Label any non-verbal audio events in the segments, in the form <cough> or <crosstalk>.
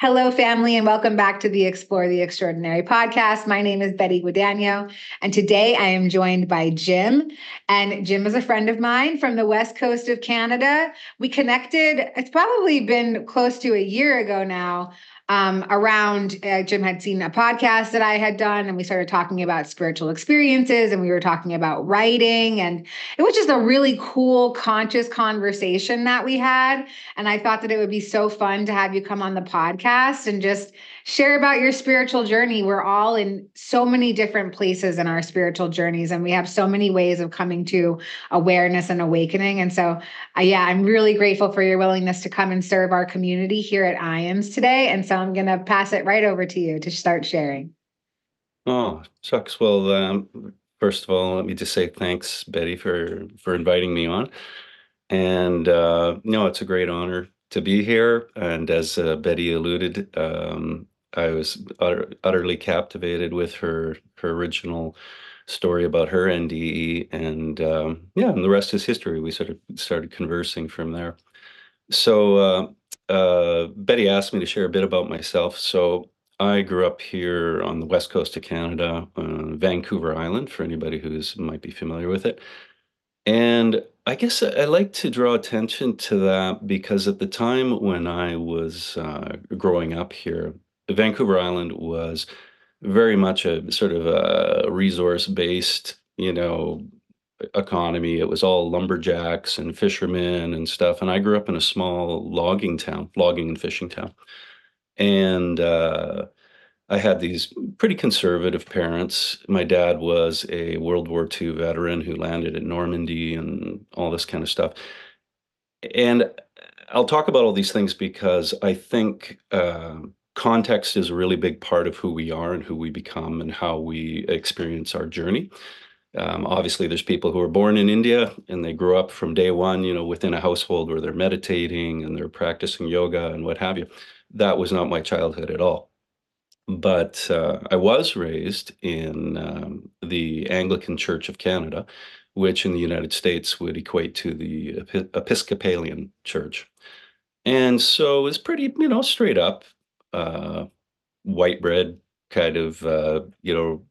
Hello, family, and welcome back to the Explore the Extraordinary podcast. My name is Betty Guadagno, and today I am joined by Jim. And Jim is a friend of mine from the west coast of Canada. We connected, it's probably been close to a year ago now um, around uh, Jim had seen a podcast that I had done, and we started talking about spiritual experiences, and we were talking about writing, and it was just a really cool, conscious conversation that we had. And I thought that it would be so fun to have you come on the podcast and just share about your spiritual journey. We're all in so many different places in our spiritual journeys, and we have so many ways of coming to awareness and awakening. And so, uh, yeah, I'm really grateful for your willingness to come and serve our community here at IANDS today. And so, I'm going to pass it right over to you to start sharing. Oh, Chucks. Well, um, first of all, let me just say thanks, Betty, for for inviting me on. And uh, no, it's a great honor to be here. And as uh, Betty alluded, um, I was utter, utterly captivated with her her original story about her NDE, and um, yeah, and the rest is history. We sort of started conversing from there. So uh, uh, Betty asked me to share a bit about myself. So I grew up here on the west coast of Canada, uh, Vancouver Island, for anybody who's might be familiar with it. And I guess I like to draw attention to that because at the time when I was uh, growing up here, Vancouver Island was very much a sort of a resource-based, you know, economy. It was all lumberjacks and fishermen and stuff. And I grew up in a small logging town, logging and fishing town. And uh, I had these pretty conservative parents. My dad was a World War II veteran who landed at Normandy and all this kind of stuff. And I'll talk about all these things because I think uh, context is a really big part of who we are and who we become and how we experience our journey. Um, obviously, there's people who are born in India and they grew up from day one, you know, within a household where they're meditating and they're practicing yoga and what have you. That was not my childhood at all. But uh, I was raised in um, the Anglican Church of Canada, which in the United States would equate to the Episcopalian Church. And so it's pretty, you know, straight up uh, white bread kind of uh, you know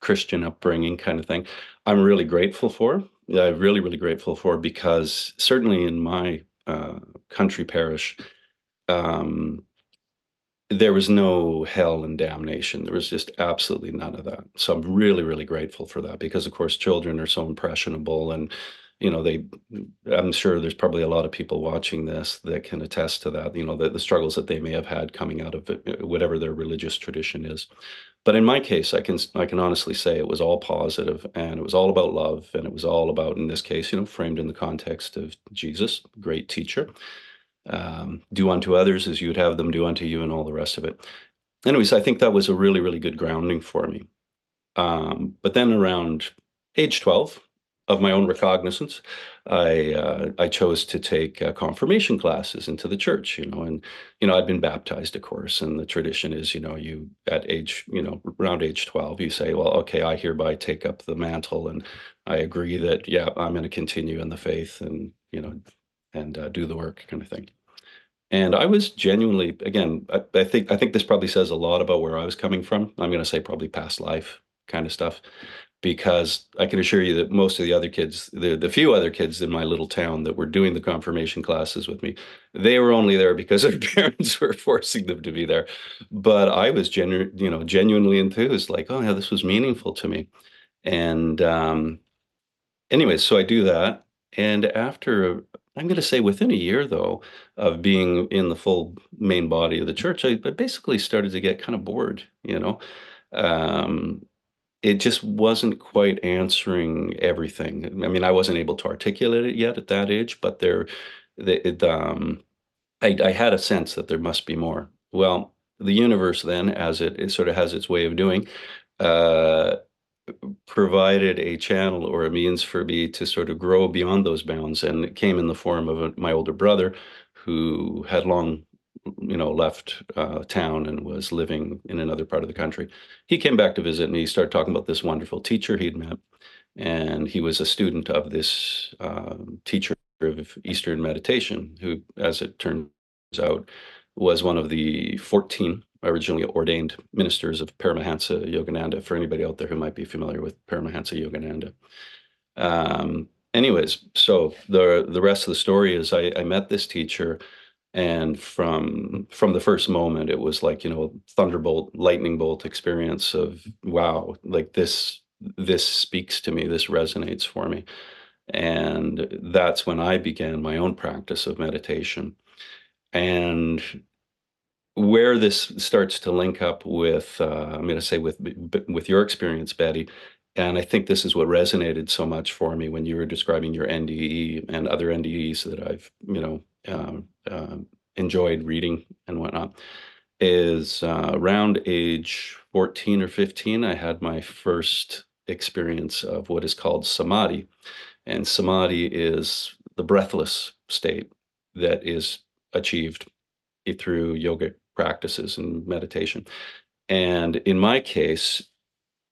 Christian upbringing kind of thing. I'm really grateful for. I'm really really grateful for because certainly in my uh, country parish. Um, there was no hell and damnation. There was just absolutely none of that. So I'm really, really grateful for that because, of course, children are so impressionable and you know they i'm sure there's probably a lot of people watching this that can attest to that you know the, the struggles that they may have had coming out of uh, whatever their religious tradition is. But in my case i can i can honestly say it was all positive and it was all about love and it was all about in this case you know framed in the context of jesus great teacher. Um, do unto others as you'd have them do unto you and all the rest of it. Anyways i think that was a really really good grounding for me. Um, but then around age 12 of my own recognizance, I uh, I chose to take uh, confirmation classes into the church, you know, and you know I'd been baptized, of course, and the tradition is, you know, you at age, you know, around age twelve, you say, well, okay, I hereby take up the mantle, and I agree that, yeah, I'm going to continue in the faith, and you know, and uh, do the work, kind of thing. And I was genuinely, again, I, I think I think this probably says a lot about where I was coming from. I'm going to say probably past life kind of stuff because I can assure you that most of the other kids, the, the few other kids in my little town that were doing the confirmation classes with me, they were only there because <laughs> their parents were forcing them to be there. But I was genu- you know, genuinely enthused, like, oh yeah, this was meaningful to me. And um, anyway, so I do that. And after, I'm going to say within a year though, of being in the full main body of the church, I, I basically started to get kind of bored, you know. Um, it just wasn't quite answering everything. I mean, I wasn't able to articulate it yet at that age, but there, the, it, um, I, I had a sense that there must be more. Well, the universe then, as it, it sort of has its way of doing, uh, provided a channel or a means for me to sort of grow beyond those bounds, and it came in the form of a, my older brother, who had long you know, left uh, town and was living in another part of the country. He came back to visit me. he started talking about this wonderful teacher he'd met. And he was a student of this uh, teacher of Eastern meditation, who, as it turns out, was one of the 14 originally ordained ministers of Paramahansa Yogananda, for anybody out there who might be familiar with Paramahansa Yogananda. Um, anyways, so the the rest of the story is I, I met this teacher and from from the first moment it was like you know thunderbolt lightning bolt experience of wow like this this speaks to me this resonates for me. And that's when i began my own practice of meditation. And where this starts to link up with uh, i'm going to say with with your experience betty and i think this is what resonated so much for me when you were describing your nde and other ndes that i've you know um, uh, enjoyed reading and whatnot is uh, around age 14 or 15 i had my first experience of what is called samadhi. And samadhi is the breathless state that is achieved through yoga practices and meditation. And in my case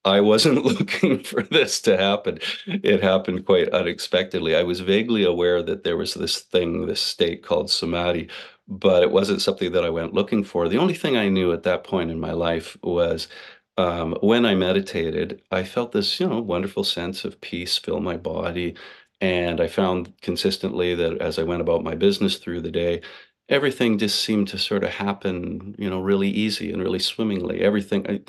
I wasn't <laughs> looking for this to happen. It happened quite unexpectedly. I was vaguely aware that there was this thing, this state called samadhi, but it wasn't something that I went looking for. The only thing I knew at that point in my life was um, when I meditated, I felt this, you know, wonderful sense of peace fill my body. And I found consistently that as I went about my business through the day, everything just seemed to sort of happen, you know, really easy and really swimmingly. Everything, I,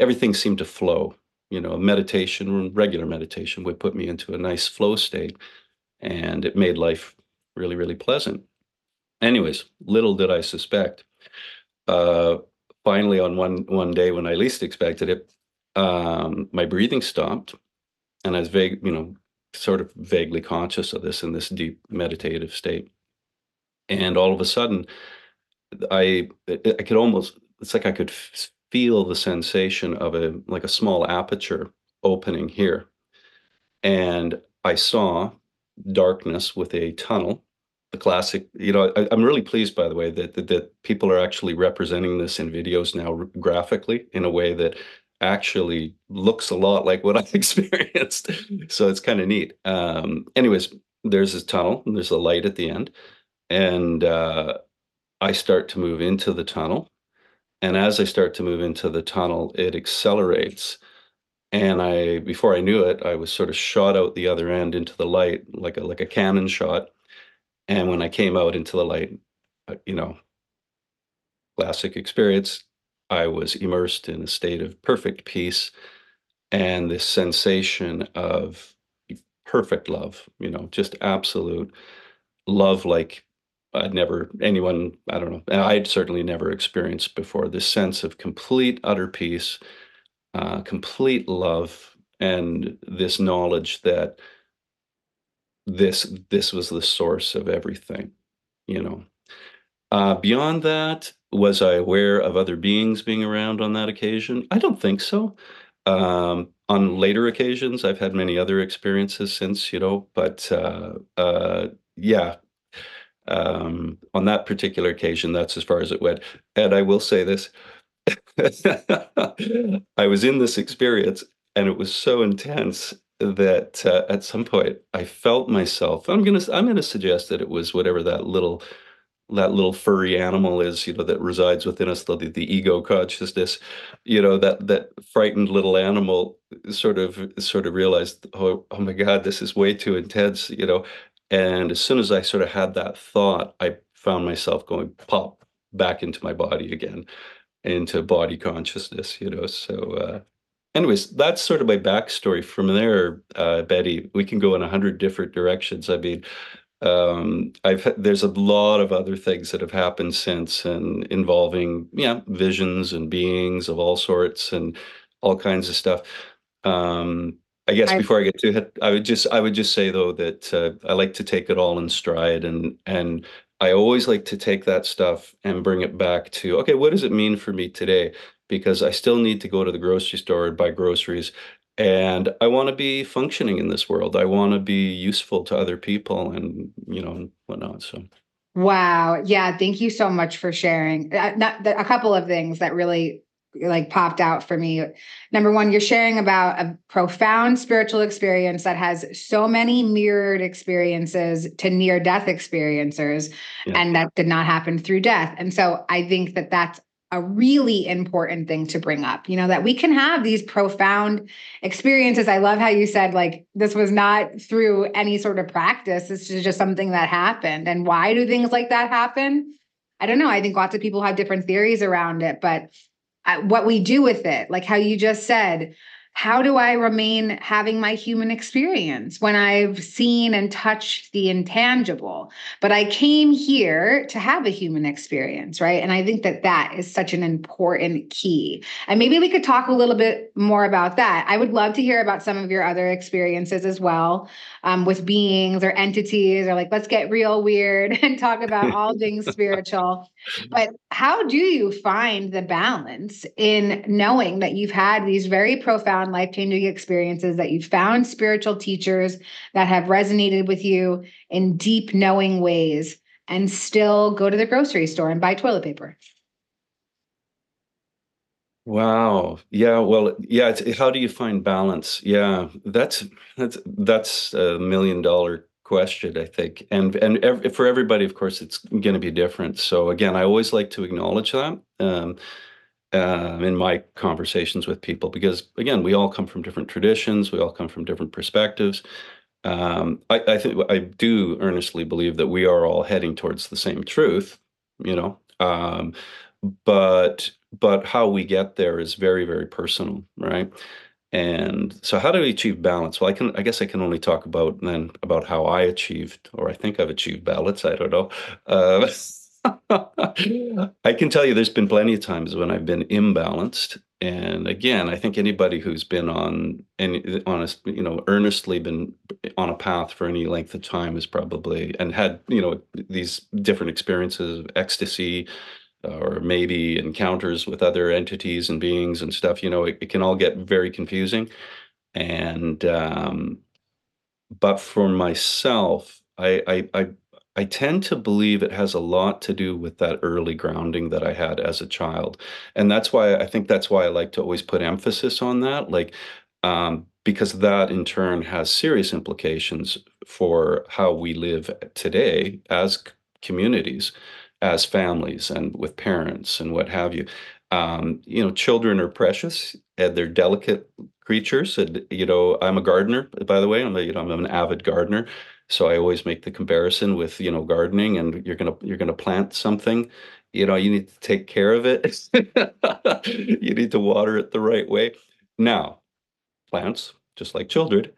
everything seemed to flow. You know, meditation, regular meditation would put me into a nice flow state, and it made life really, really pleasant. Anyways, little did I suspect. Uh, finally, on one one day when I least expected it, um, my breathing stopped, and I was vague, you know, sort of vaguely conscious of this in this deep meditative state. And all of a sudden, I I could almost it's like I could feel the sensation of a like a small aperture opening here. And I saw darkness with a tunnel. The classic, you know, I, am really pleased, by the way, that, that, that people are actually representing this in videos now graphically in a way that actually looks a lot like what <laughs> I've experienced. so it's kind of neat. Um, anyways, there's this tunnel, and there's a light at the end, and uh, I start to move into the tunnel, and as I start to move into the tunnel, it accelerates. And I, before I knew it, I was sort of shot out the other end into the light, like a like a cannon shot. And when I came out into the light, uh, you know, classic experience, I was immersed in a state of perfect peace and this sensation of perfect love, you know, just absolute love like I'd never, anyone, I don't know, I'd certainly never experienced before this sense of complete, utter peace, uh, complete love, and this knowledge that this this was the source of everything, you know. Uh, beyond that, was I aware of other beings being around on that occasion? I don't think so. Um, on later occasions, I've had many other experiences since, you know, but uh, uh, yeah, um, on that particular occasion, that's as far as it went. And I will say this <laughs> I was in this experience and it was so intense that uh, at some point I felt myself. I'm gonna I'm gonna suggest that it was whatever that little that little furry animal is, you know, that resides within us, the the ego consciousness, you know, that that frightened little animal sort of sort of realized, oh, oh my God, this is way too intense, you know, and as soon as I sort of had that thought, I found myself going pop back into my body again, into body consciousness, you know. So, uh, anyways, that's sort of my backstory. From there, uh, Betty, we can go in a hundred different directions. I mean, um, I've there's a lot of other things that have happened since, and involving yeah visions and beings of all sorts and all kinds of stuff. Um, I guess I before I get to it, I would just I would just say though that uh, I like to take it all in stride, and and I always like to take that stuff and bring it back to okay, what does it mean for me today? Because I still need to go to the grocery store and buy groceries, and I want to be functioning in this world. I want to be useful to other people, and you know whatnot. So. Wow. Yeah. Thank you so much for sharing. Uh, not, a couple of things that really like popped out for me. Number one, you're sharing about a profound spiritual experience that has so many mirrored experiences to near death experiencers, yeah. and that did not happen through death. And so I think that that's a really important thing to bring up, you know, that we can have these profound experiences. I love how you said, like, this was not through any sort of practice. This is just something that happened. And why do things like that happen? I don't know. I think lots of people have different theories around it, but what we do with it, like how you just said, how do I remain having my human experience when I've seen and touched the intangible? But I came here to have a human experience, right? And I think that that is such an important key. And maybe we could talk a little bit more about that. I would love to hear about some of your other experiences as well um, with beings or entities, or like, let's get real weird <laughs> and talk about <laughs> all things spiritual. But how do you find the balance in knowing that you've had these very profound, life changing experiences, that you've found spiritual teachers that have resonated with you in deep, knowing ways, and still go to the grocery store and buy toilet paper? Wow. Yeah. Well, yeah. It's, how do you find balance? Yeah. That's that's that's a million dollar question, I think. And and ev- for everybody, of course, it's going to be different. So again, I always like to acknowledge that um, uh, in my conversations with people because again, we all come from different traditions. We all come from different perspectives. Um, I, I think I do earnestly believe that we are all heading towards the same truth. You know, um, but but how we get there is very very personal, right? And so how do we achieve balance? Well, I can I guess I can only talk about then about how I achieved, or I think I've achieved balance. I don't know. Uh, <laughs> I can tell you there's been plenty of times when I've been imbalanced. And again, I think anybody who's been on any on you know earnestly been on a path for any length of time is probably and had you know these different experiences of ecstasy, or maybe encounters with other entities and beings and stuff, you know, it, it can all get very confusing. And um, but for myself, I, I I I tend to believe it has a lot to do with that early grounding that I had as a child. And that's why I think that's why I like to always put emphasis on that. Like um, because that in turn has serious implications for how we live today as communities as families and with parents and what have you. Um, you know, children are precious and they're delicate creatures. And you know, I'm a gardener, by the way. I'm a, you know, I'm an avid gardener, so I always make the comparison with you know gardening. And you're gonna you're gonna plant something. You know, you need to take care of it. <laughs> you need to water it the right way. Now, plants, just like children,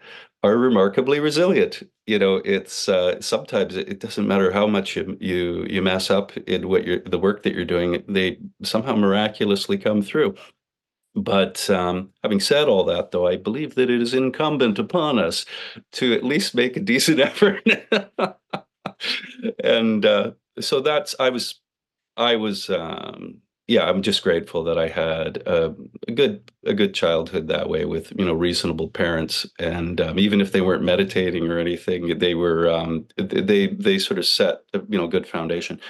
are remarkably resilient. You know, it's uh, sometimes it, doesn't matter how much you, you you mess up in what you're the work that you're doing, they somehow miraculously come through. But um, having said all that, though, I believe that it is incumbent upon us to at least make a decent <laughs> effort. and uh, so that's I was I was um, yeah, I'm just grateful that I had a, a, good a good childhood that way with you know reasonable parents, and um, even if they weren't meditating or anything, they were um, they they sort of set you know good foundation.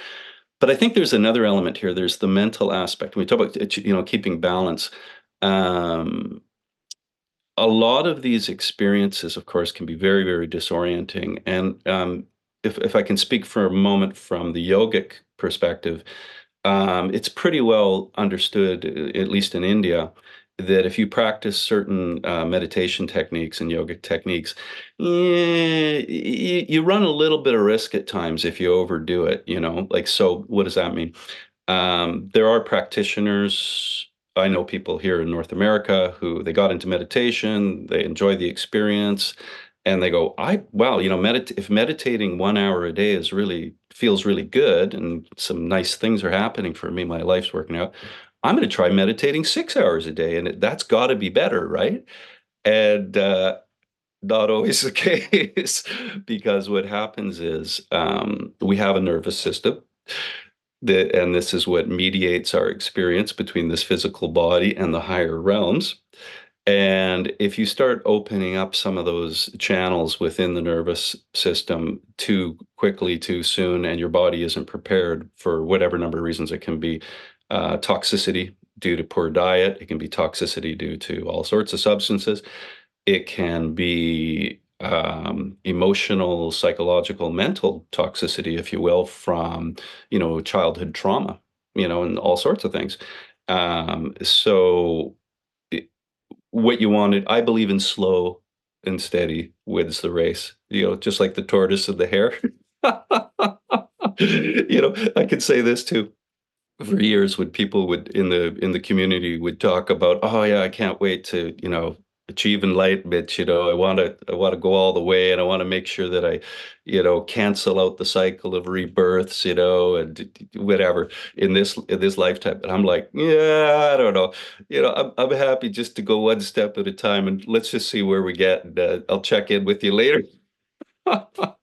But I think there's another element here. There's the mental aspect. When we talk about you know keeping balance. Um, a lot of these experiences, of course, can be very, very disorienting. And um, if if I can speak for a moment from the yogic perspective, um, it's pretty well understood, at least in India, that if you practice certain uh, meditation techniques and yogic techniques, yeah, you, you, run a little bit of risk at times if you overdo it. You know, like so. What does that mean? Um, there are practitioners. I know people here in North America who they got into meditation, they enjoy the experience, and they go, "I wow, you know, medit- if meditating one hour a day is really feels really good and some nice things are happening for me. My life's working out. I'm going to try meditating six hours a day, and that's got to be better, right? And uh, not always the <laughs> case, because what happens is um, we have a nervous system. That, and this is what mediates our experience between this physical body and the higher realms. And if you start opening up some of those channels within the nervous system too quickly, too soon, and your body isn't prepared for whatever number of reasons it can be, uh, toxicity, due to poor diet. It can be toxicity due to all sorts of substances. It can be um, emotional, psychological, mental toxicity, if you will, from you know childhood trauma, you know, and all sorts of things. Um, so, what you wanted, I believe in slow and steady wins the race. You know, just like the tortoise and the hare. <laughs> you know, I could say this too. For years, when people would in the in the community would talk about, oh yeah, I can't wait to you know achieve enlightenment you know i want to i want to go all the way and i want to make sure that i you know cancel out the cycle of rebirths you know and whatever in this in this lifetime. And i'm like yeah i don't know. You know i'm, I'm happy just to go one step at a time and let's just see where we get and uh, i'll check in with you later <laughs>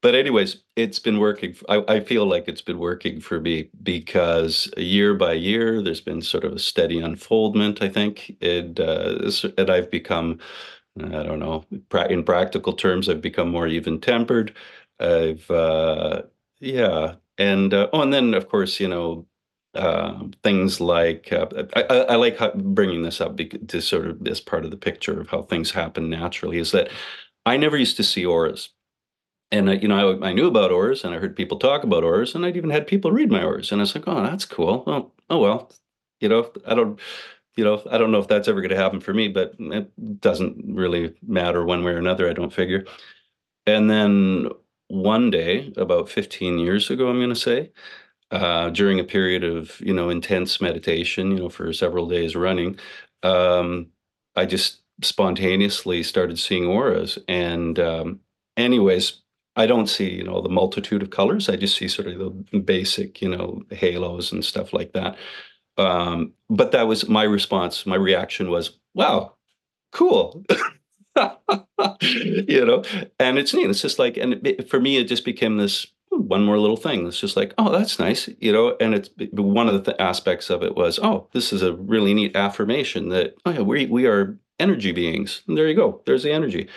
but anyways, it's been working. I, I, feel like it's been working for me because year by year, there's been sort of a steady unfoldment. I think, and uh, and I've become, I don't know, in practical terms, I've become more even tempered. I've, uh, yeah, and uh, oh, and then of course, you know, uh, things like uh, I, I, like bringing this up to sort of this part of the picture of how things happen naturally. Is that I never used to see auras and I, you know, I, I, knew about auras, and I heard people talk about auras, and I'd even had people read my auras, and I was like, "Oh, that's cool." Oh, oh well, you know, I don't, you know, I don't know if that's ever going to happen for me, but it doesn't really matter one way or another. I don't figure. And then one day, about 15 years ago, I'm going to say, uh, during a period of you know intense meditation, you know, for several days running, um, I just spontaneously started seeing auras, and um, anyways I don't see, you know, the multitude of colors. I just see sort of the basic, you know, halos and stuff like that. Um, but that was my response. My reaction was, "Wow, cool." <laughs> you know, and it's neat. It's just like, and it, for me, it just became this one more little thing. It's just like, oh, that's nice, you know. And it's one of the th- aspects of it was, oh, this is a really neat affirmation that, oh yeah, we we are energy beings. And there you go. There's the energy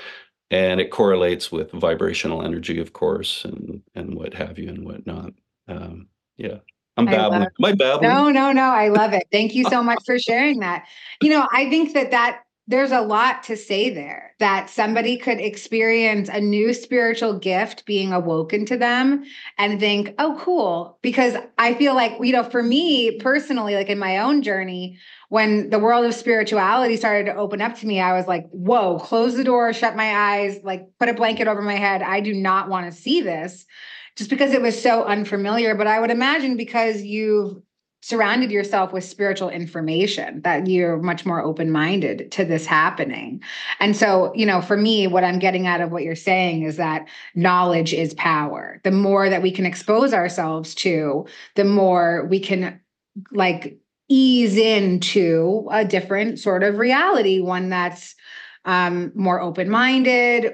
and it correlates with vibrational energy, of course, and and what have you and whatnot. Um, yeah, I'm babbling. I babbling? No, no, no. I love it. Thank you so much for sharing that. You know, I think that that there's a lot to say there that somebody could experience a new spiritual gift being awoken to them and think, oh, cool. Because I feel like, you know, for me personally, like in my own journey, when the world of spirituality started to open up to me, I was like, whoa, close the door, shut my eyes, like put a blanket over my head. I do not want to see this just because it was so unfamiliar. But I would imagine because you've surrounded yourself with spiritual information that you're much more open-minded to this happening and so you know for me what i'm getting out of what you're saying is that knowledge is power the more that we can expose ourselves to the more we can like ease into a different sort of reality, one that's um, more open minded,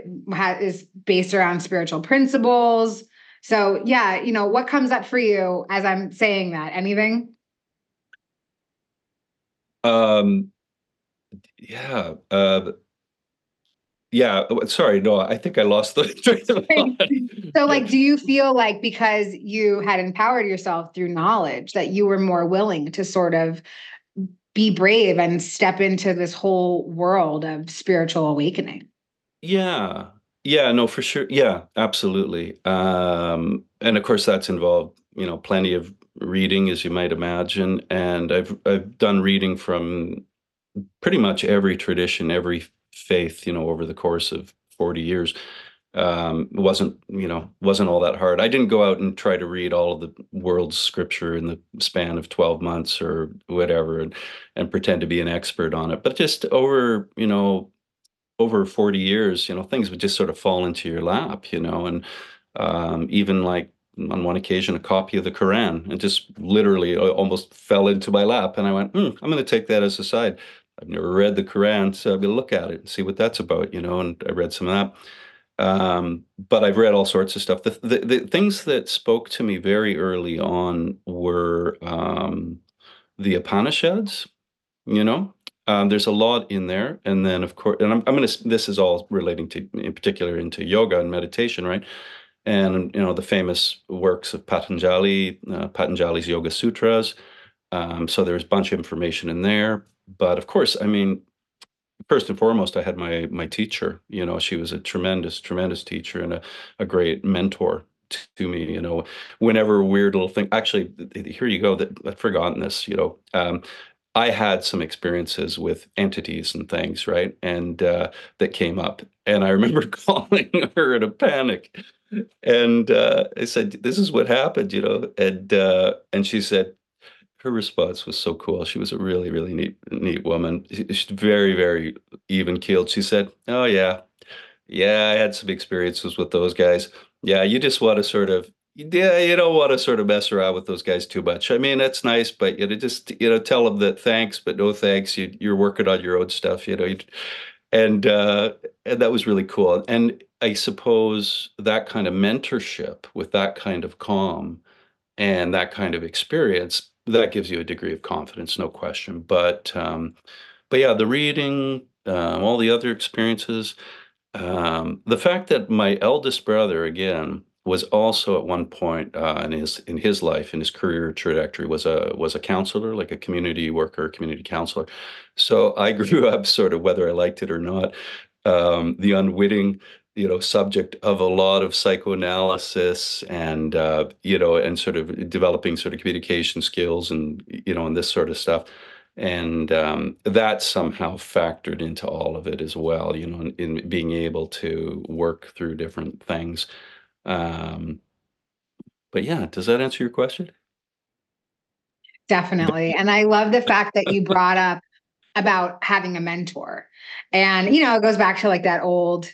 is based around spiritual principles. So, yeah, you know, what comes up for you as I'm saying that? Anything? Um, yeah. Uh, yeah uh, sorry no i think i lost the <laughs> so like do you feel like because you had empowered yourself through knowledge that you were more willing to sort of be brave and step into this whole world of spiritual awakening yeah yeah no for sure yeah absolutely um and of course that's involved you know plenty of reading as you might imagine and i've i've done reading from pretty much every tradition every faith, you know, over the course of 40 years. Um, it wasn't, you know, wasn't all that hard. I didn't go out and try to read all of the world's scripture in the span of 12 months or whatever and, and pretend to be an expert on it. But just over, you know, over 40 years, you know, things would just sort of fall into your lap, you know, and um, even like on one occasion a copy of the Quran and just literally uh, almost fell into my lap. And I went, mm, I'm going to take that as a side. I've never read the Quran, so I'm going to look at it and see what that's about, you know. And I read some of that. Um, but I've read all sorts of stuff. The, the, the things that spoke to me very early on were um, the Upanishads. You know, um, there's a lot in there, and then of course, and I'm, I'm going to. This is all relating to, in particular, into yoga and meditation, right? And you know, the famous works of Patanjali, uh, Patanjali's Yoga Sutras Um, so there's a bunch of information in there. But of course, I mean, first and foremost, I had my my teacher. You know, she was a tremendous, tremendous teacher and a, a great mentor to me. You know, whenever weird little thing. Actually, here you go. That I've forgotten this. You know, um, I had some experiences with entities and things, right? And uh, that came up. And I remember <laughs> calling her in a panic. And uh, I said, This is what happened, you know. And uh, and she said, her response was so cool. She was a really, really neat, neat woman. She's very, very even keeled. She said, Oh, yeah. Yeah, I had some experiences with those guys. Yeah, you just want to sort of yeah, you don't want to sort of mess around with those guys too much. I mean, that's nice, but you know, just you know, tell them that thanks, but no thanks. You, you're working on your own stuff, you know. And uh, that was really cool. And I suppose that kind of mentorship with that kind of calm and that kind of experience that gives you a degree of confidence, no question. But um, but yeah, the reading, um, all the other experiences, um, the fact that my eldest brother again was also at one point uh, in his in his life in his career trajectory was a was a counselor like a community worker community counselor. So i <laughs> grew up sort of whether i liked it or not um, the unwitting you know subject of a lot of psychoanalysis and uh, you know and sort of developing sort of communication skills and you know and this sort of stuff. And um, that somehow factored into all of it as well you know in, in being able to work through different things um, but yeah, does that answer your question? Definitely. And I love the fact that you brought up about having a mentor. And, you know, it goes back to like that old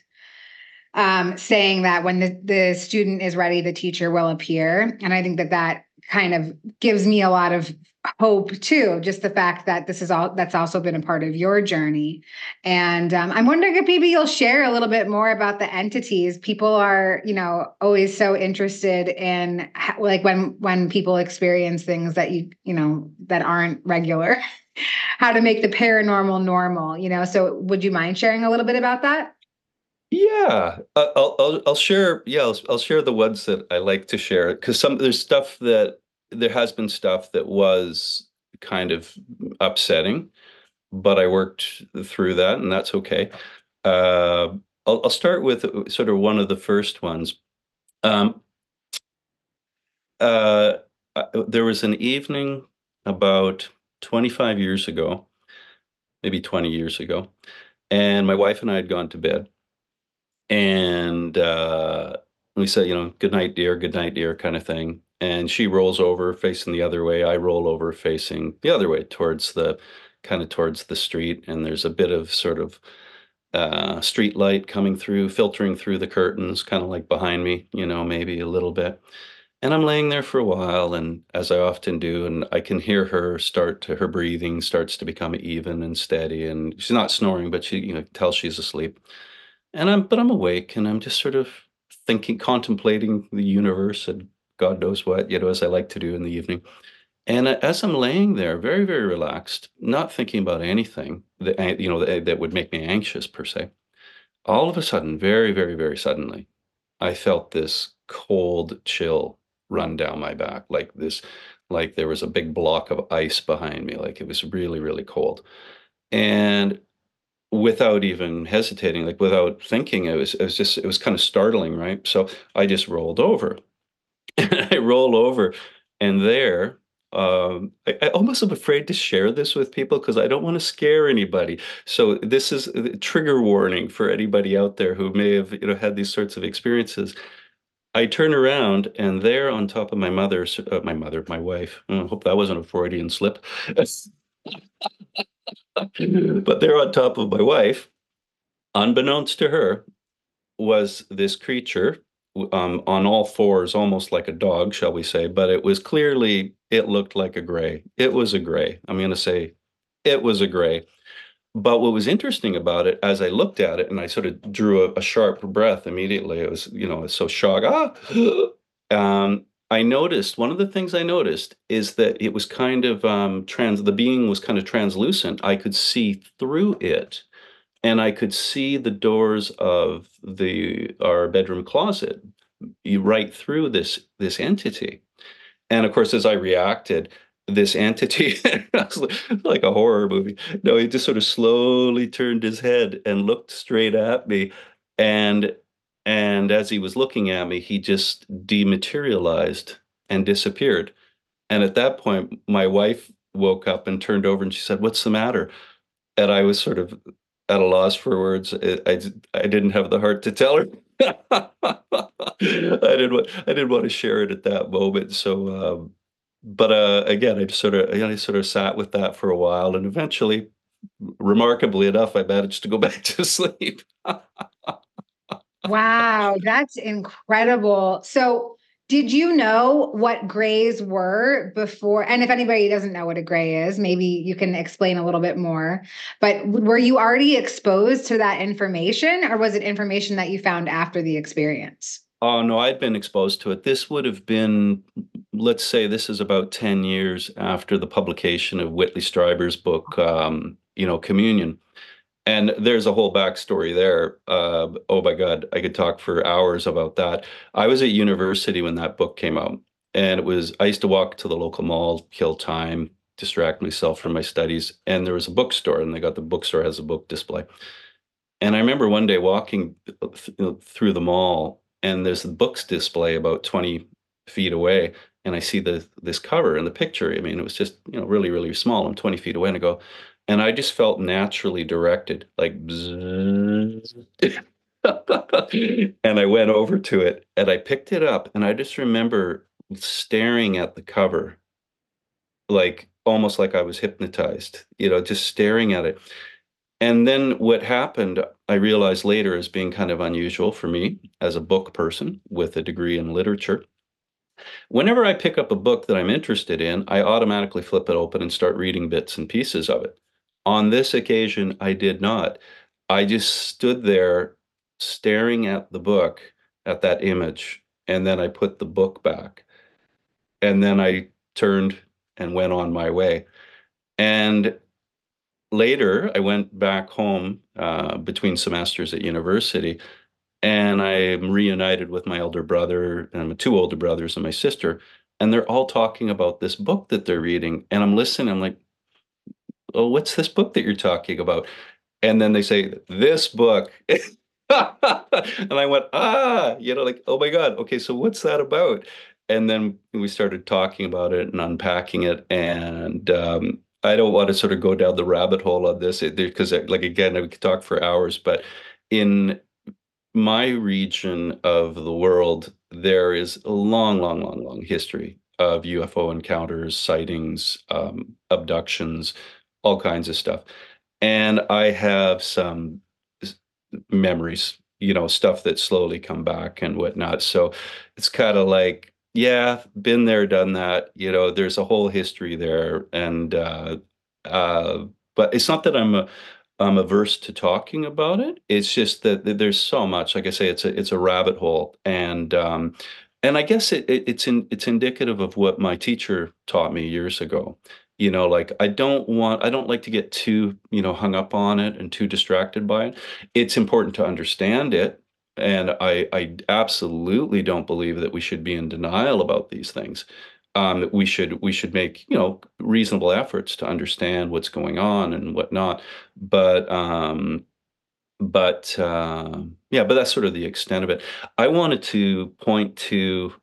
um, saying that when the, the student is ready, the teacher will appear. And I think that that kind of gives me a lot of hope too just the fact that this is all that's also been a part of your journey. And um, i'm wondering if maybe you'll share a little bit more about the entities. People are you know always so interested in like when when people experience things that you you know that aren't regular <laughs> how to make the paranormal normal you know? So would you mind sharing a little bit about that yeah, uh, I'll, I'll I'll share. Yeah, I'll, I'll share the ones that I like to share because some there's stuff that there has been stuff that was kind of upsetting, but I worked through that, and that's okay. Uh, I'll, I'll start with sort of one of the first ones. Um, uh, there was an evening about 25 years ago, maybe 20 years ago, and my wife and I had gone to bed, and uh, we said, you know, good night, dear, good night, dear, kind of thing and she rolls over facing the other way. I roll over facing the other way towards the kind of towards the street, and there's a bit of sort of uh, street light coming through, filtering through the curtains, kind of like behind me, you know, maybe a little bit. And I'm laying there for a while, and as I often do, and I can hear her start to her breathing starts to become even and steady, and she's not snoring, but she, you know, tells she's asleep. And I'm, but I'm awake, and I'm just sort of thinking, contemplating the universe and God knows what, you know, as I like to do in the evening. And uh, as I'm laying there, very, very relaxed, not thinking about anything that eh, you know that, that would make me anxious per se, all of a sudden, very, very, very suddenly, I felt this cold chill run down my back, like this, like there was a big block of ice behind me, like it was really, really cold. And without even hesitating, like without thinking, it was it was just it was kind of startling, right? So I just rolled over <laughs> I roll over, and there, um, I, I almost am afraid to share this with people because I don't want to scare anybody. So this is a trigger warning for anybody out there who may have, you know, had these sorts of experiences. I turn around, and there on top of my mother's, uh, my mother, my wife. I hope that wasn't a Freudian slip. <laughs> <laughs> but there on top of my wife, unbeknownst to her, was this creature um, on all fours, almost like a dog, shall we say, but it was clearly, it looked like a gray. It was a gray. I'm going to say it was a gray. But what was interesting about it, as I looked at it and I sort of drew a, a sharp breath immediately, it was, you know, so shocked. Ah! <gasps> um, I noticed one of the things I noticed is that it was kind of um, trans, the being was kind of translucent. I could see through it and I could see the doors of the our bedroom closet right through this this entity. And of course, as I reacted, this entity <laughs> like a horror movie no he just sort of slowly turned his head and looked straight at me and and as he was looking at me he just dematerialized and disappeared and at that point my wife woke up and turned over and she said what's the matter and i was sort of at a loss for words i i, I didn't have the heart to tell her <laughs> I didn't want I didn't want to share it at that moment. So um, but uh, again, I just sort of, you know, I sort of sat with that for a while, and eventually, remarkably enough, I managed to go <laughs> back to sleep. <laughs> wow, that's incredible. So, did you know what grays were before? And if anybody doesn't know what a gray is, maybe you can explain a little bit more. But were you already exposed to that information, or was it information that you found after the experience? Oh no, I'd been exposed to it. This would have been, let's say, this is about ten years after the publication of Whitley Strieber's book, um, you know, Communion, and there's a whole backstory there. Uh, oh my God, I could talk for hours about that. I was at university when that book came out, and it was I used to walk to the local mall, kill time, distract myself from my studies, and there was a bookstore, and they got the bookstore has a book display. And I remember one day walking through the mall and there's the books display about 20 feet away and i see the this cover and the picture i mean it was just you know really really small i'm 20 feet away and i go and i just felt naturally directed like <laughs> and i went over to it and i picked it up and i just remember staring at the cover like almost like i was hypnotized you know just staring at it and then what happened, I realized later as being kind of unusual for me as a book person with a degree in literature. Whenever I pick up a book that I'm interested in, I automatically flip it open and start reading bits and pieces of it. On this occasion, I did not. I just stood there staring at the book, at that image, and then I put the book back. And then I turned and went on my way. And later, I went back home uh, between semesters at university, and I'm reunited with my elder brother and my two older brothers and my sister, and they're all talking about this book that they're reading, and I'm listening. I'm like, "Oh, what's this book that you're talking about?" And then they say, "This book." <laughs> and I went, ah, you know, like, oh my God, okay, so what's that about? And then we started talking about it and unpacking it. And um, I don't want to sort of go down the rabbit hole on this because, uh, like, again, we could talk for hours. But in my region of the world, there is a long, long, long, long history of UFO encounters, sightings, um, abductions, all kinds of stuff. And I have some memories, you know, stuff that slowly come back and whatnot. So it's kind of like yeah, been there, done that. You know, there's a whole history there, and uh, uh, but it's not that I'm a, I'm averse to talking about it. It's just that, there's so much. Like I say, it's a it's a rabbit hole, and um, and I guess it, it it's in it's indicative of what my teacher taught me years ago. You know, like I don't want I don't like to get too you know hung up on it and too distracted by it. It's important to understand it and I, I absolutely don't believe that we should be in denial about these things. Um, we should we should make you know reasonable efforts to understand what's going on and whatnot. But um, but uh, yeah, but that's sort of the extent of it. I wanted to point to.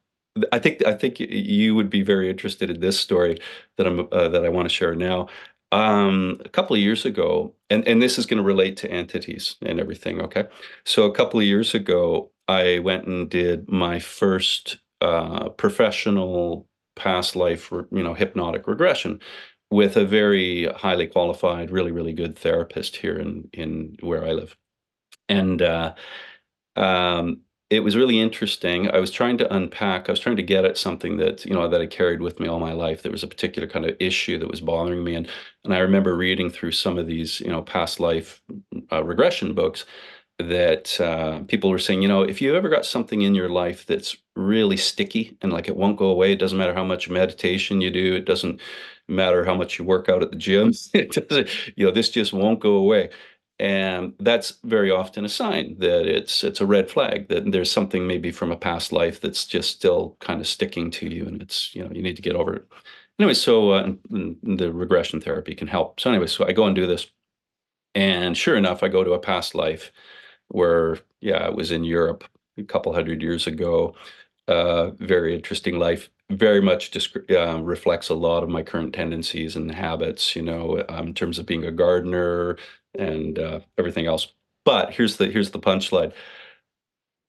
I think I think you would be very interested in this story that I'm uh, that I want to share now. Um, a couple of years ago, and, and this is going to relate to entities and everything, okay? So a couple of years ago, I went and did my first uh, professional past life, you know, hypnotic regression with a very highly qualified, really, really good therapist here in in where I live. And uh, um, it was really interesting. I was trying to unpack, I was trying to get at something that, you know, that I carried with me all my life. There was a particular kind of issue that was bothering me. And and I remember reading through some of these, you know, past life uh, regression books that uh, people were saying, you know, if you ever got something in your life that's really sticky and like it won't go away, it doesn't matter how much meditation you do, it doesn't matter how much you work out at the gym, <laughs> it doesn't, you know, this just won't go away and that's very often a sign that it's it's a red flag that there's something maybe from a past life that's just still kind of sticking to you and it's you know you need to get over it anyway, so uh, the regression therapy can help. So anyway, so I go and do this, and sure enough, I go to a past life where yeah, it was in Europe a couple hundred years ago. Uh, very interesting life. Very much uh, reflects a lot of my current tendencies and habits. You know, um, in terms of being a gardener and uh, everything else. But here's the here's the punchline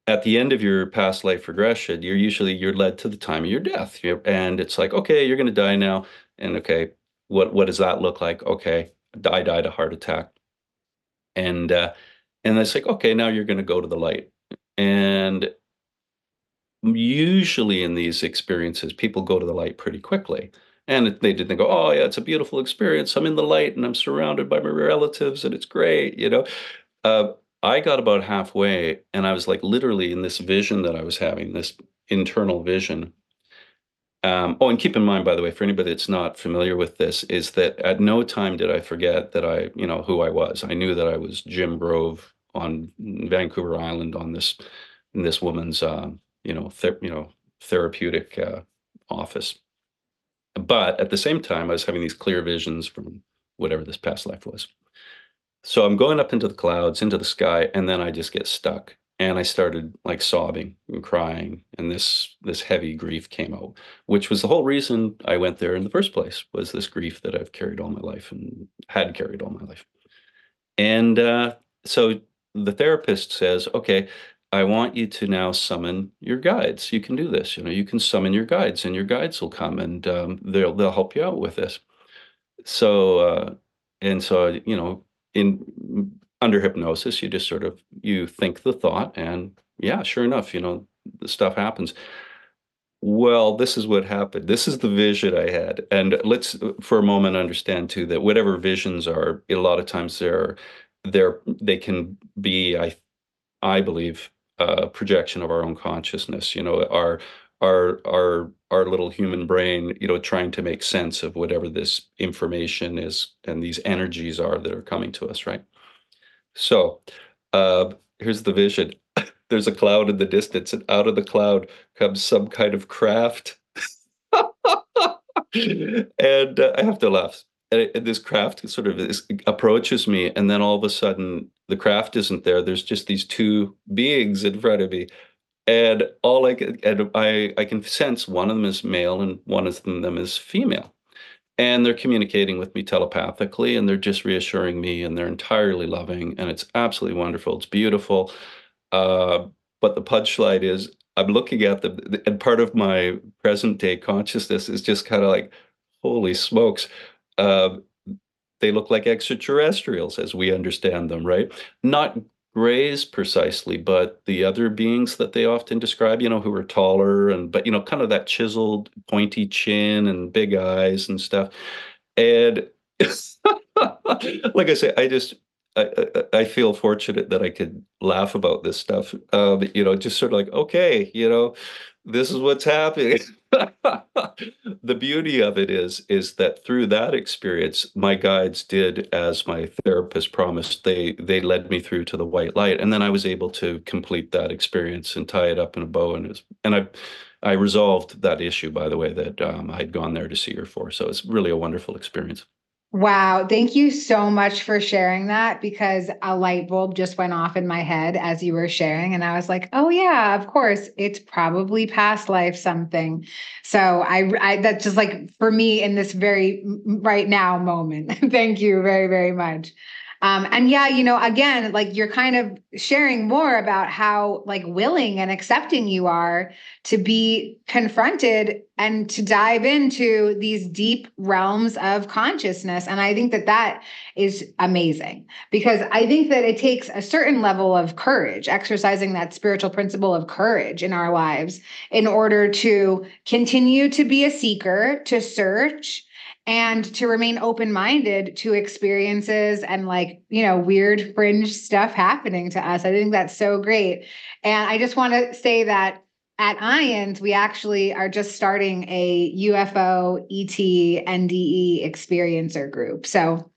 at the end of your past life regression, you're usually you're led to the time of your death, you and it's like, okay, you're going to die now, and okay, what what does that look like? Okay, I died a heart attack, and uh, and it's like, okay, now you're going to go to the light, and usually in these experiences, people go to the light pretty quickly. And they didn't go, oh yeah, it's a beautiful experience. I'm in the light, and I'm surrounded by my relatives, and it's great, you know. Uh, I got about halfway and I was like literally in this vision that I was having, this internal vision. Um, oh, and keep in mind, by the way, for anybody that's not familiar with this, is that at no time did I forget that I, you know, who I was. I knew that I was Jim Grove on Vancouver Island on this, in this woman's, uh, you know, ther- you know, therapeutic uh, office. But at the same time, I was having these clear visions from whatever this past life was. So I'm going up into the clouds, into the sky, and then I just get stuck. And I started like sobbing and crying, and this this heavy grief came out, which was the whole reason I went there in the first place. Was this grief that I've carried all my life and had carried all my life. And uh, so the therapist says, "Okay, I want you to now summon your guides. You can do this. You know, you can summon your guides, and your guides will come and um, they'll they'll help you out with this." So uh, and so you know in under hypnosis you just sort of you think the thought and yeah sure enough you know the stuff happens well this is what happened this is the vision i had and let's for a moment understand too that whatever visions are a lot of times they're they're they can be i i believe a projection of our own consciousness you know our our our our little human brain you know trying to make sense of whatever this information is and these energies are that are coming to us right? So uh here's the vision. <laughs> There's a cloud in the distance and out of the cloud comes some kind of craft. <laughs> And uh, i have to laugh. And, and this craft sort of is, approaches me and then all of a sudden the craft isn't there there's just these two beings in front of me and all I can, and I, I can sense one of them is male and one of them is female. And they're communicating with me telepathically and they're just reassuring me and they're entirely loving and it's absolutely wonderful. It's beautiful. Uh, but the punchline is I'm looking at them and part of my present day consciousness is just kind of like, holy smokes. Uh, they look like extraterrestrials as we understand them, right? Not Greys precisely, but the other beings that they often describe, you know, who are taller and but you know, kind of that chiseled, pointy chin and big eyes and stuff. And <laughs> like I say, I just I, I, I feel fortunate that I could laugh about this stuff. Um, you know, just sort of like, okay, you know, this is what's happening. <laughs> <laughs> the beauty of it is is that through that experience my guides did as my therapist promised. They they led me through to the white light and then i was able to complete that experience and tie it up in a bow and was, and i i resolved that issue by the way that um, i'd gone there to see her for. So it's really a wonderful experience Wow. Thank you so much for sharing that because a light bulb just went off in my head as you were sharing. And I was like, oh, yeah, of course, it's probably past life something. So I, I that's just like for me in this very right now moment. <laughs> Thank you very, very much. Um, and yeah, you know, again, like you're kind of sharing more about how like willing and accepting you are to be confronted and to dive into these deep realms of consciousness. And I think that that is amazing because I think that it takes a certain level of courage, exercising that spiritual principle of courage in our lives in order to continue to be a seeker, to search and to remain open minded to experiences and like, you know, weird fringe stuff happening to us. I think that's so great. And I just want to say that at IANDS, we actually are just starting a UFO ET NDE experiencer group. So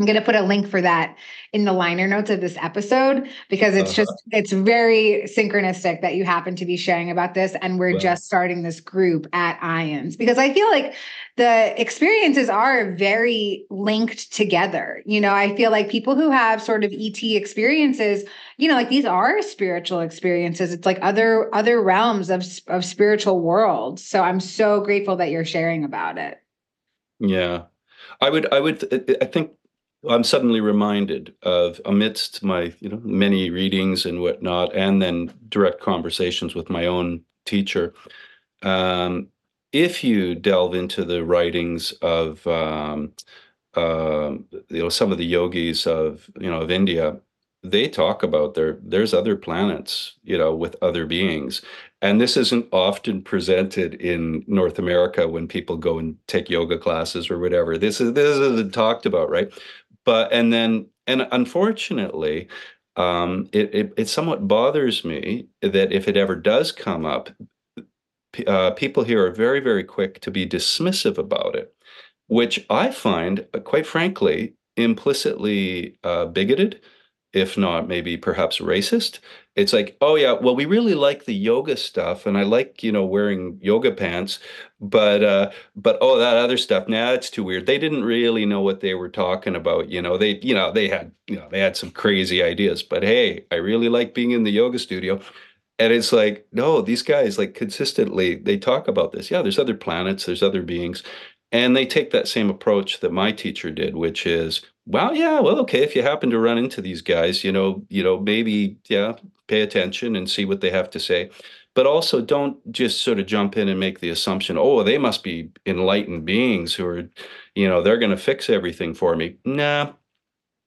I'm going to put a link for that in the liner notes of this episode because it's uh-huh. just it's very synchronistic that you happen to be sharing about this and we're just starting this group at IANDS because I feel like the experiences are very linked together. You know, I feel like people who have sort of ET experiences, you know, like these are spiritual experiences. It's like other other realms of of spiritual worlds. So I'm so grateful that you're sharing about it. Yeah. I would I would I think I'm suddenly reminded of amidst my, you know, many readings and whatnot, and then direct conversations with my own teacher. Um, if you delve into the writings of, um, uh, you know, some of the yogis of, you know, of India, they talk about there. There's other planets, you know, with other beings, and this isn't often presented in North America when people go and take yoga classes or whatever. This is this isn't talked about, right? But and then and unfortunately um, it, it, it somewhat bothers me that if it ever does come up uh, people here are very very quick to be dismissive about it which i find uh, quite frankly implicitly uh, bigoted if not maybe perhaps racist it's like oh yeah well we really like the yoga stuff and i like you know wearing yoga pants but uh but oh that other stuff nah it's too weird. They didn't really know what they were talking about you know? They you know they had you know they had some crazy ideas but hey i really like being in the yoga studio. And it's like no these guys like consistently they talk about this. Yeah there's other planets there's other beings and they take that same approach that my teacher did which is well yeah well okay if you happen to run into these guys you know you know maybe yeah pay attention and see what they have to say. But also don't just sort of jump in and make the assumption oh they must be enlightened beings who are you know they're to fix everything for me. Nah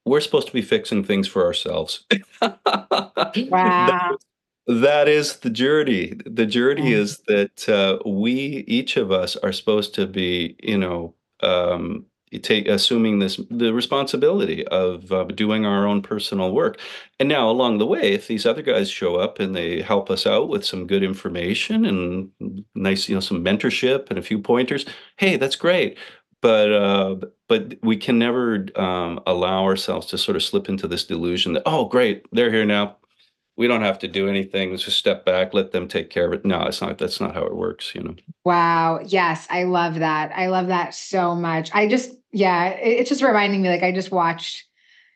we're supposed to be fixing things for ourselves. <laughs> Wow that is the journey. The journey is that uh, we each of us are supposed to be you know um, take assuming this the responsibility of uh, doing our own personal work. And now along the way if these other guys show up and they help us out with some good information and nice you know some mentorship and a few pointers hey that's great. But uh, but we can never um, allow ourselves to sort of slip into this delusion that oh great they're here now we don't have to do anything. Let's just step back, let them take care of it. No, it's not. That's not how it works. You know. Wow. Yes, I love that. I love that so much. I just, yeah, it's just reminding me. Like I just watched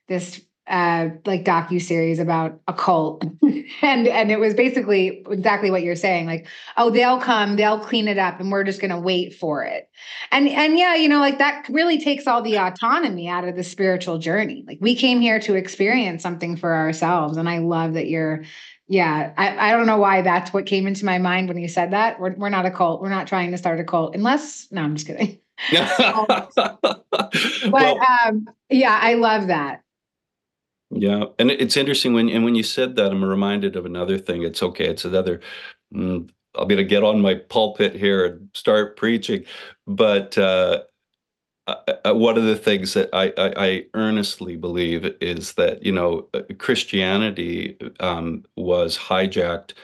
this uh like docu series about a cult. <laughs> And and it was basically exactly what you're saying like oh they'll come they'll clean it up and we're just going to wait for it. And and yeah you know like that really takes all the autonomy out of the spiritual journey. Like we came here to experience something for ourselves and i love that you're yeah i, I don't know why that's what came into my mind when you said that. We're, we're not a cult. We're not trying to start a cult unless no i'm just kidding. Um, <laughs> <laughs> but well, um yeah i love that yeah, and it's interesting when and when you said that, I'm reminded of another thing. It's okay. It's another. Mm, I'm going to get on my pulpit here and start preaching, but uh, uh, uh, one of the things that I, I, I, earnestly believe is that you know uh, Christianity um, was hijacked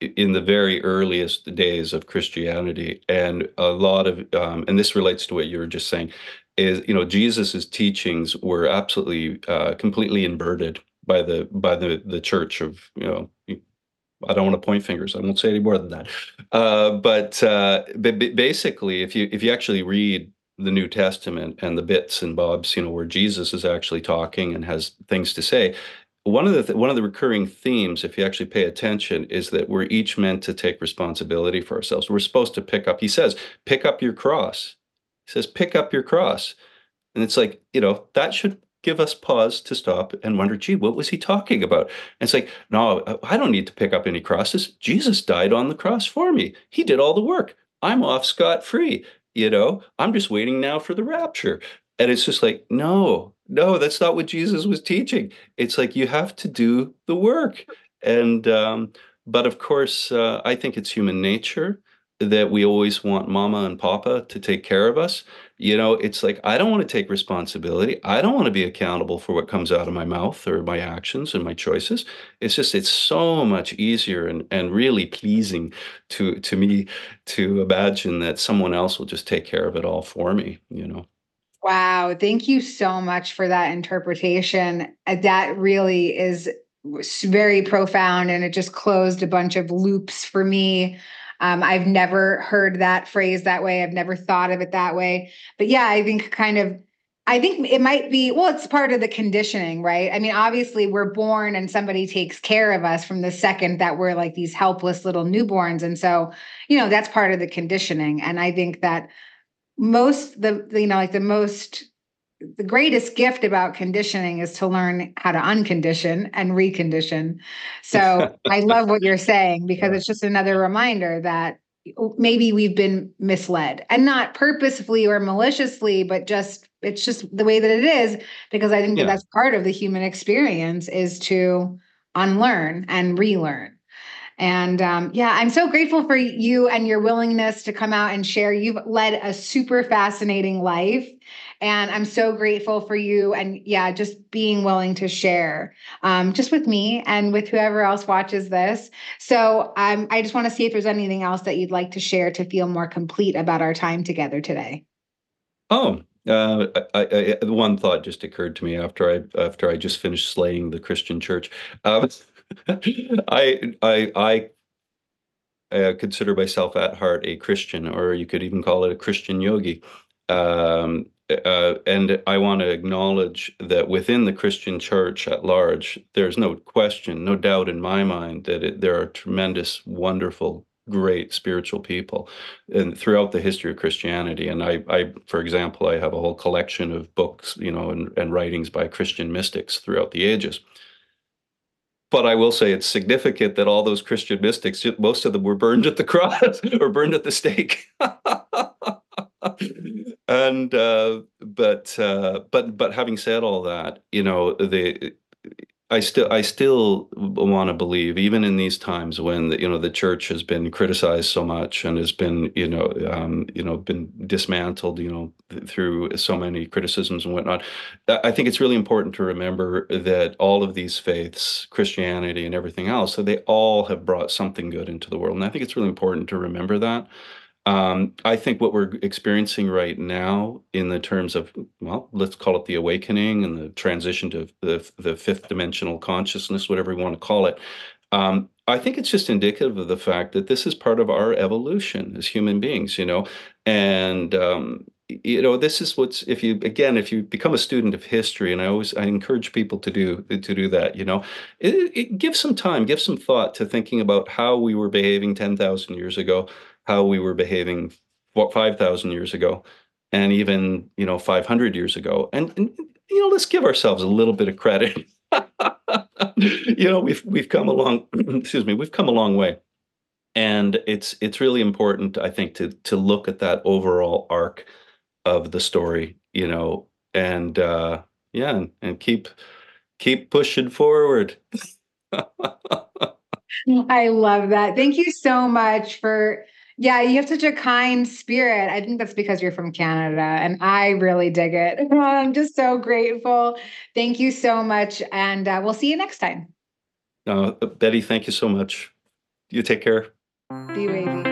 in the very earliest days of Christianity, and a lot of um, and this relates to what you were just saying is you know Jesus's teachings were absolutely uh, completely inverted by the by the the church of you know I don't want to point fingers. I won't say any more than that. Uh, but, uh, but basically, if you if you actually read the New Testament and the bits and bobs, you know, where Jesus is actually talking and has things to say, one of the th- one of the recurring themes, if you actually pay attention, is that we're each meant to take responsibility for ourselves. We're supposed to pick up. He says, "Pick up your cross." He says, pick up your cross. And it's like, you know, that should give us pause to stop and wonder, gee, what was he talking about? And it's like, no, I don't need to pick up any crosses. Jesus died on the cross for me. He did all the work. I'm off scot free. You know, I'm just waiting now for the rapture. And it's just like, no, no, that's not what Jesus was teaching. It's like you have to do the work. And, um, but of course, uh, I think it's human nature that we always want mama and papa to take care of us. You know, it's like I don't want to take responsibility. I don't want to be accountable for what comes out of my mouth or my actions and my choices. It's just it's so much easier and and really pleasing to to me to imagine that someone else will just take care of it all for me, you know. Wow. Thank you so much for that interpretation. Uh, that really is very profound and it just closed a bunch of loops for me. Um, I've never heard that phrase that way. I've never thought of it that way. But yeah, I think kind of I think it might be, well, it's part of the conditioning, right? I mean, obviously, we're born and somebody takes care of us from the second that we're like these helpless little newborns. And so, you know, that's part of the conditioning. And I think that most, the, you know, like the most, the greatest gift about conditioning is to learn how to uncondition and recondition. So <laughs> I love what you're saying because it's just another reminder that maybe we've been misled and not purposefully or maliciously, but just it's just the way that it is because I think yeah. that that's part of the human experience is to unlearn and relearn. And um, yeah, I'm so grateful for you and your willingness to come out and share. You've led a super fascinating life. And I'm so grateful for you and yeah, just being willing to share um, just with me and with whoever else watches this. So um, I just want to see if there's anything else that you'd like to share to feel more complete about our time together today. Oh, uh, I, I, one thought just occurred to me after I after I just finished slaying the Christian church. Um, <laughs> I I I uh, consider myself at heart a Christian, or you could even call it a Christian yogi. Um, uh, and I want to acknowledge that within the Christian church at large, there's no question, no doubt in my mind that it, there are tremendous, wonderful great spiritual people and throughout the history of Christianity. And I, I, for example, I have a whole collection of books, you know, and, and writings by Christian mystics throughout the ages. But I will say it's significant that all those Christian mystics, most of them were burned at the cross <laughs> or burned at the stake. <laughs> and uh, but uh, but but having said all that, you know, the I still I still want to believe, even in these times when the, you know the church has been criticized so much and has been you know um, you know been dismantled you know through so many criticisms and whatnot. I think it's really important to remember that all of these faiths, Christianity and everything else, so they all have brought something good into the world, and I think it's really important to remember that. Um, I think what we're experiencing right now, in the terms of, well, let's call it the awakening and the transition to the, the fifth dimensional consciousness, whatever we want to call it, um, I think it's just indicative of the fact that this is part of our evolution as human beings, you know, and um, you know this is what's if you again if you become a student of history and i always i encourage people to do to do that you know it, it, give some time give some thought to thinking about how we were behaving 10,000 years ago how we were behaving what 5000 years ago and even you know 500 years ago. And, and you know let's give ourselves a little bit of credit. <laughs> You know we've we've come along <clears throat> excuse me we've come a long way. And it's it's really important i think to to look at that overall arc of the story you know and uh yeah and, and keep keep pushing forward. <laughs> I love that. Thank you so much for yeah, you have such a kind spirit. I think that's because you're from Canada, and I really dig it. <laughs> I'm just so grateful. Thank you so much, and uh, we'll see you next time. Uh, Betty, thank you so much. You take care. Be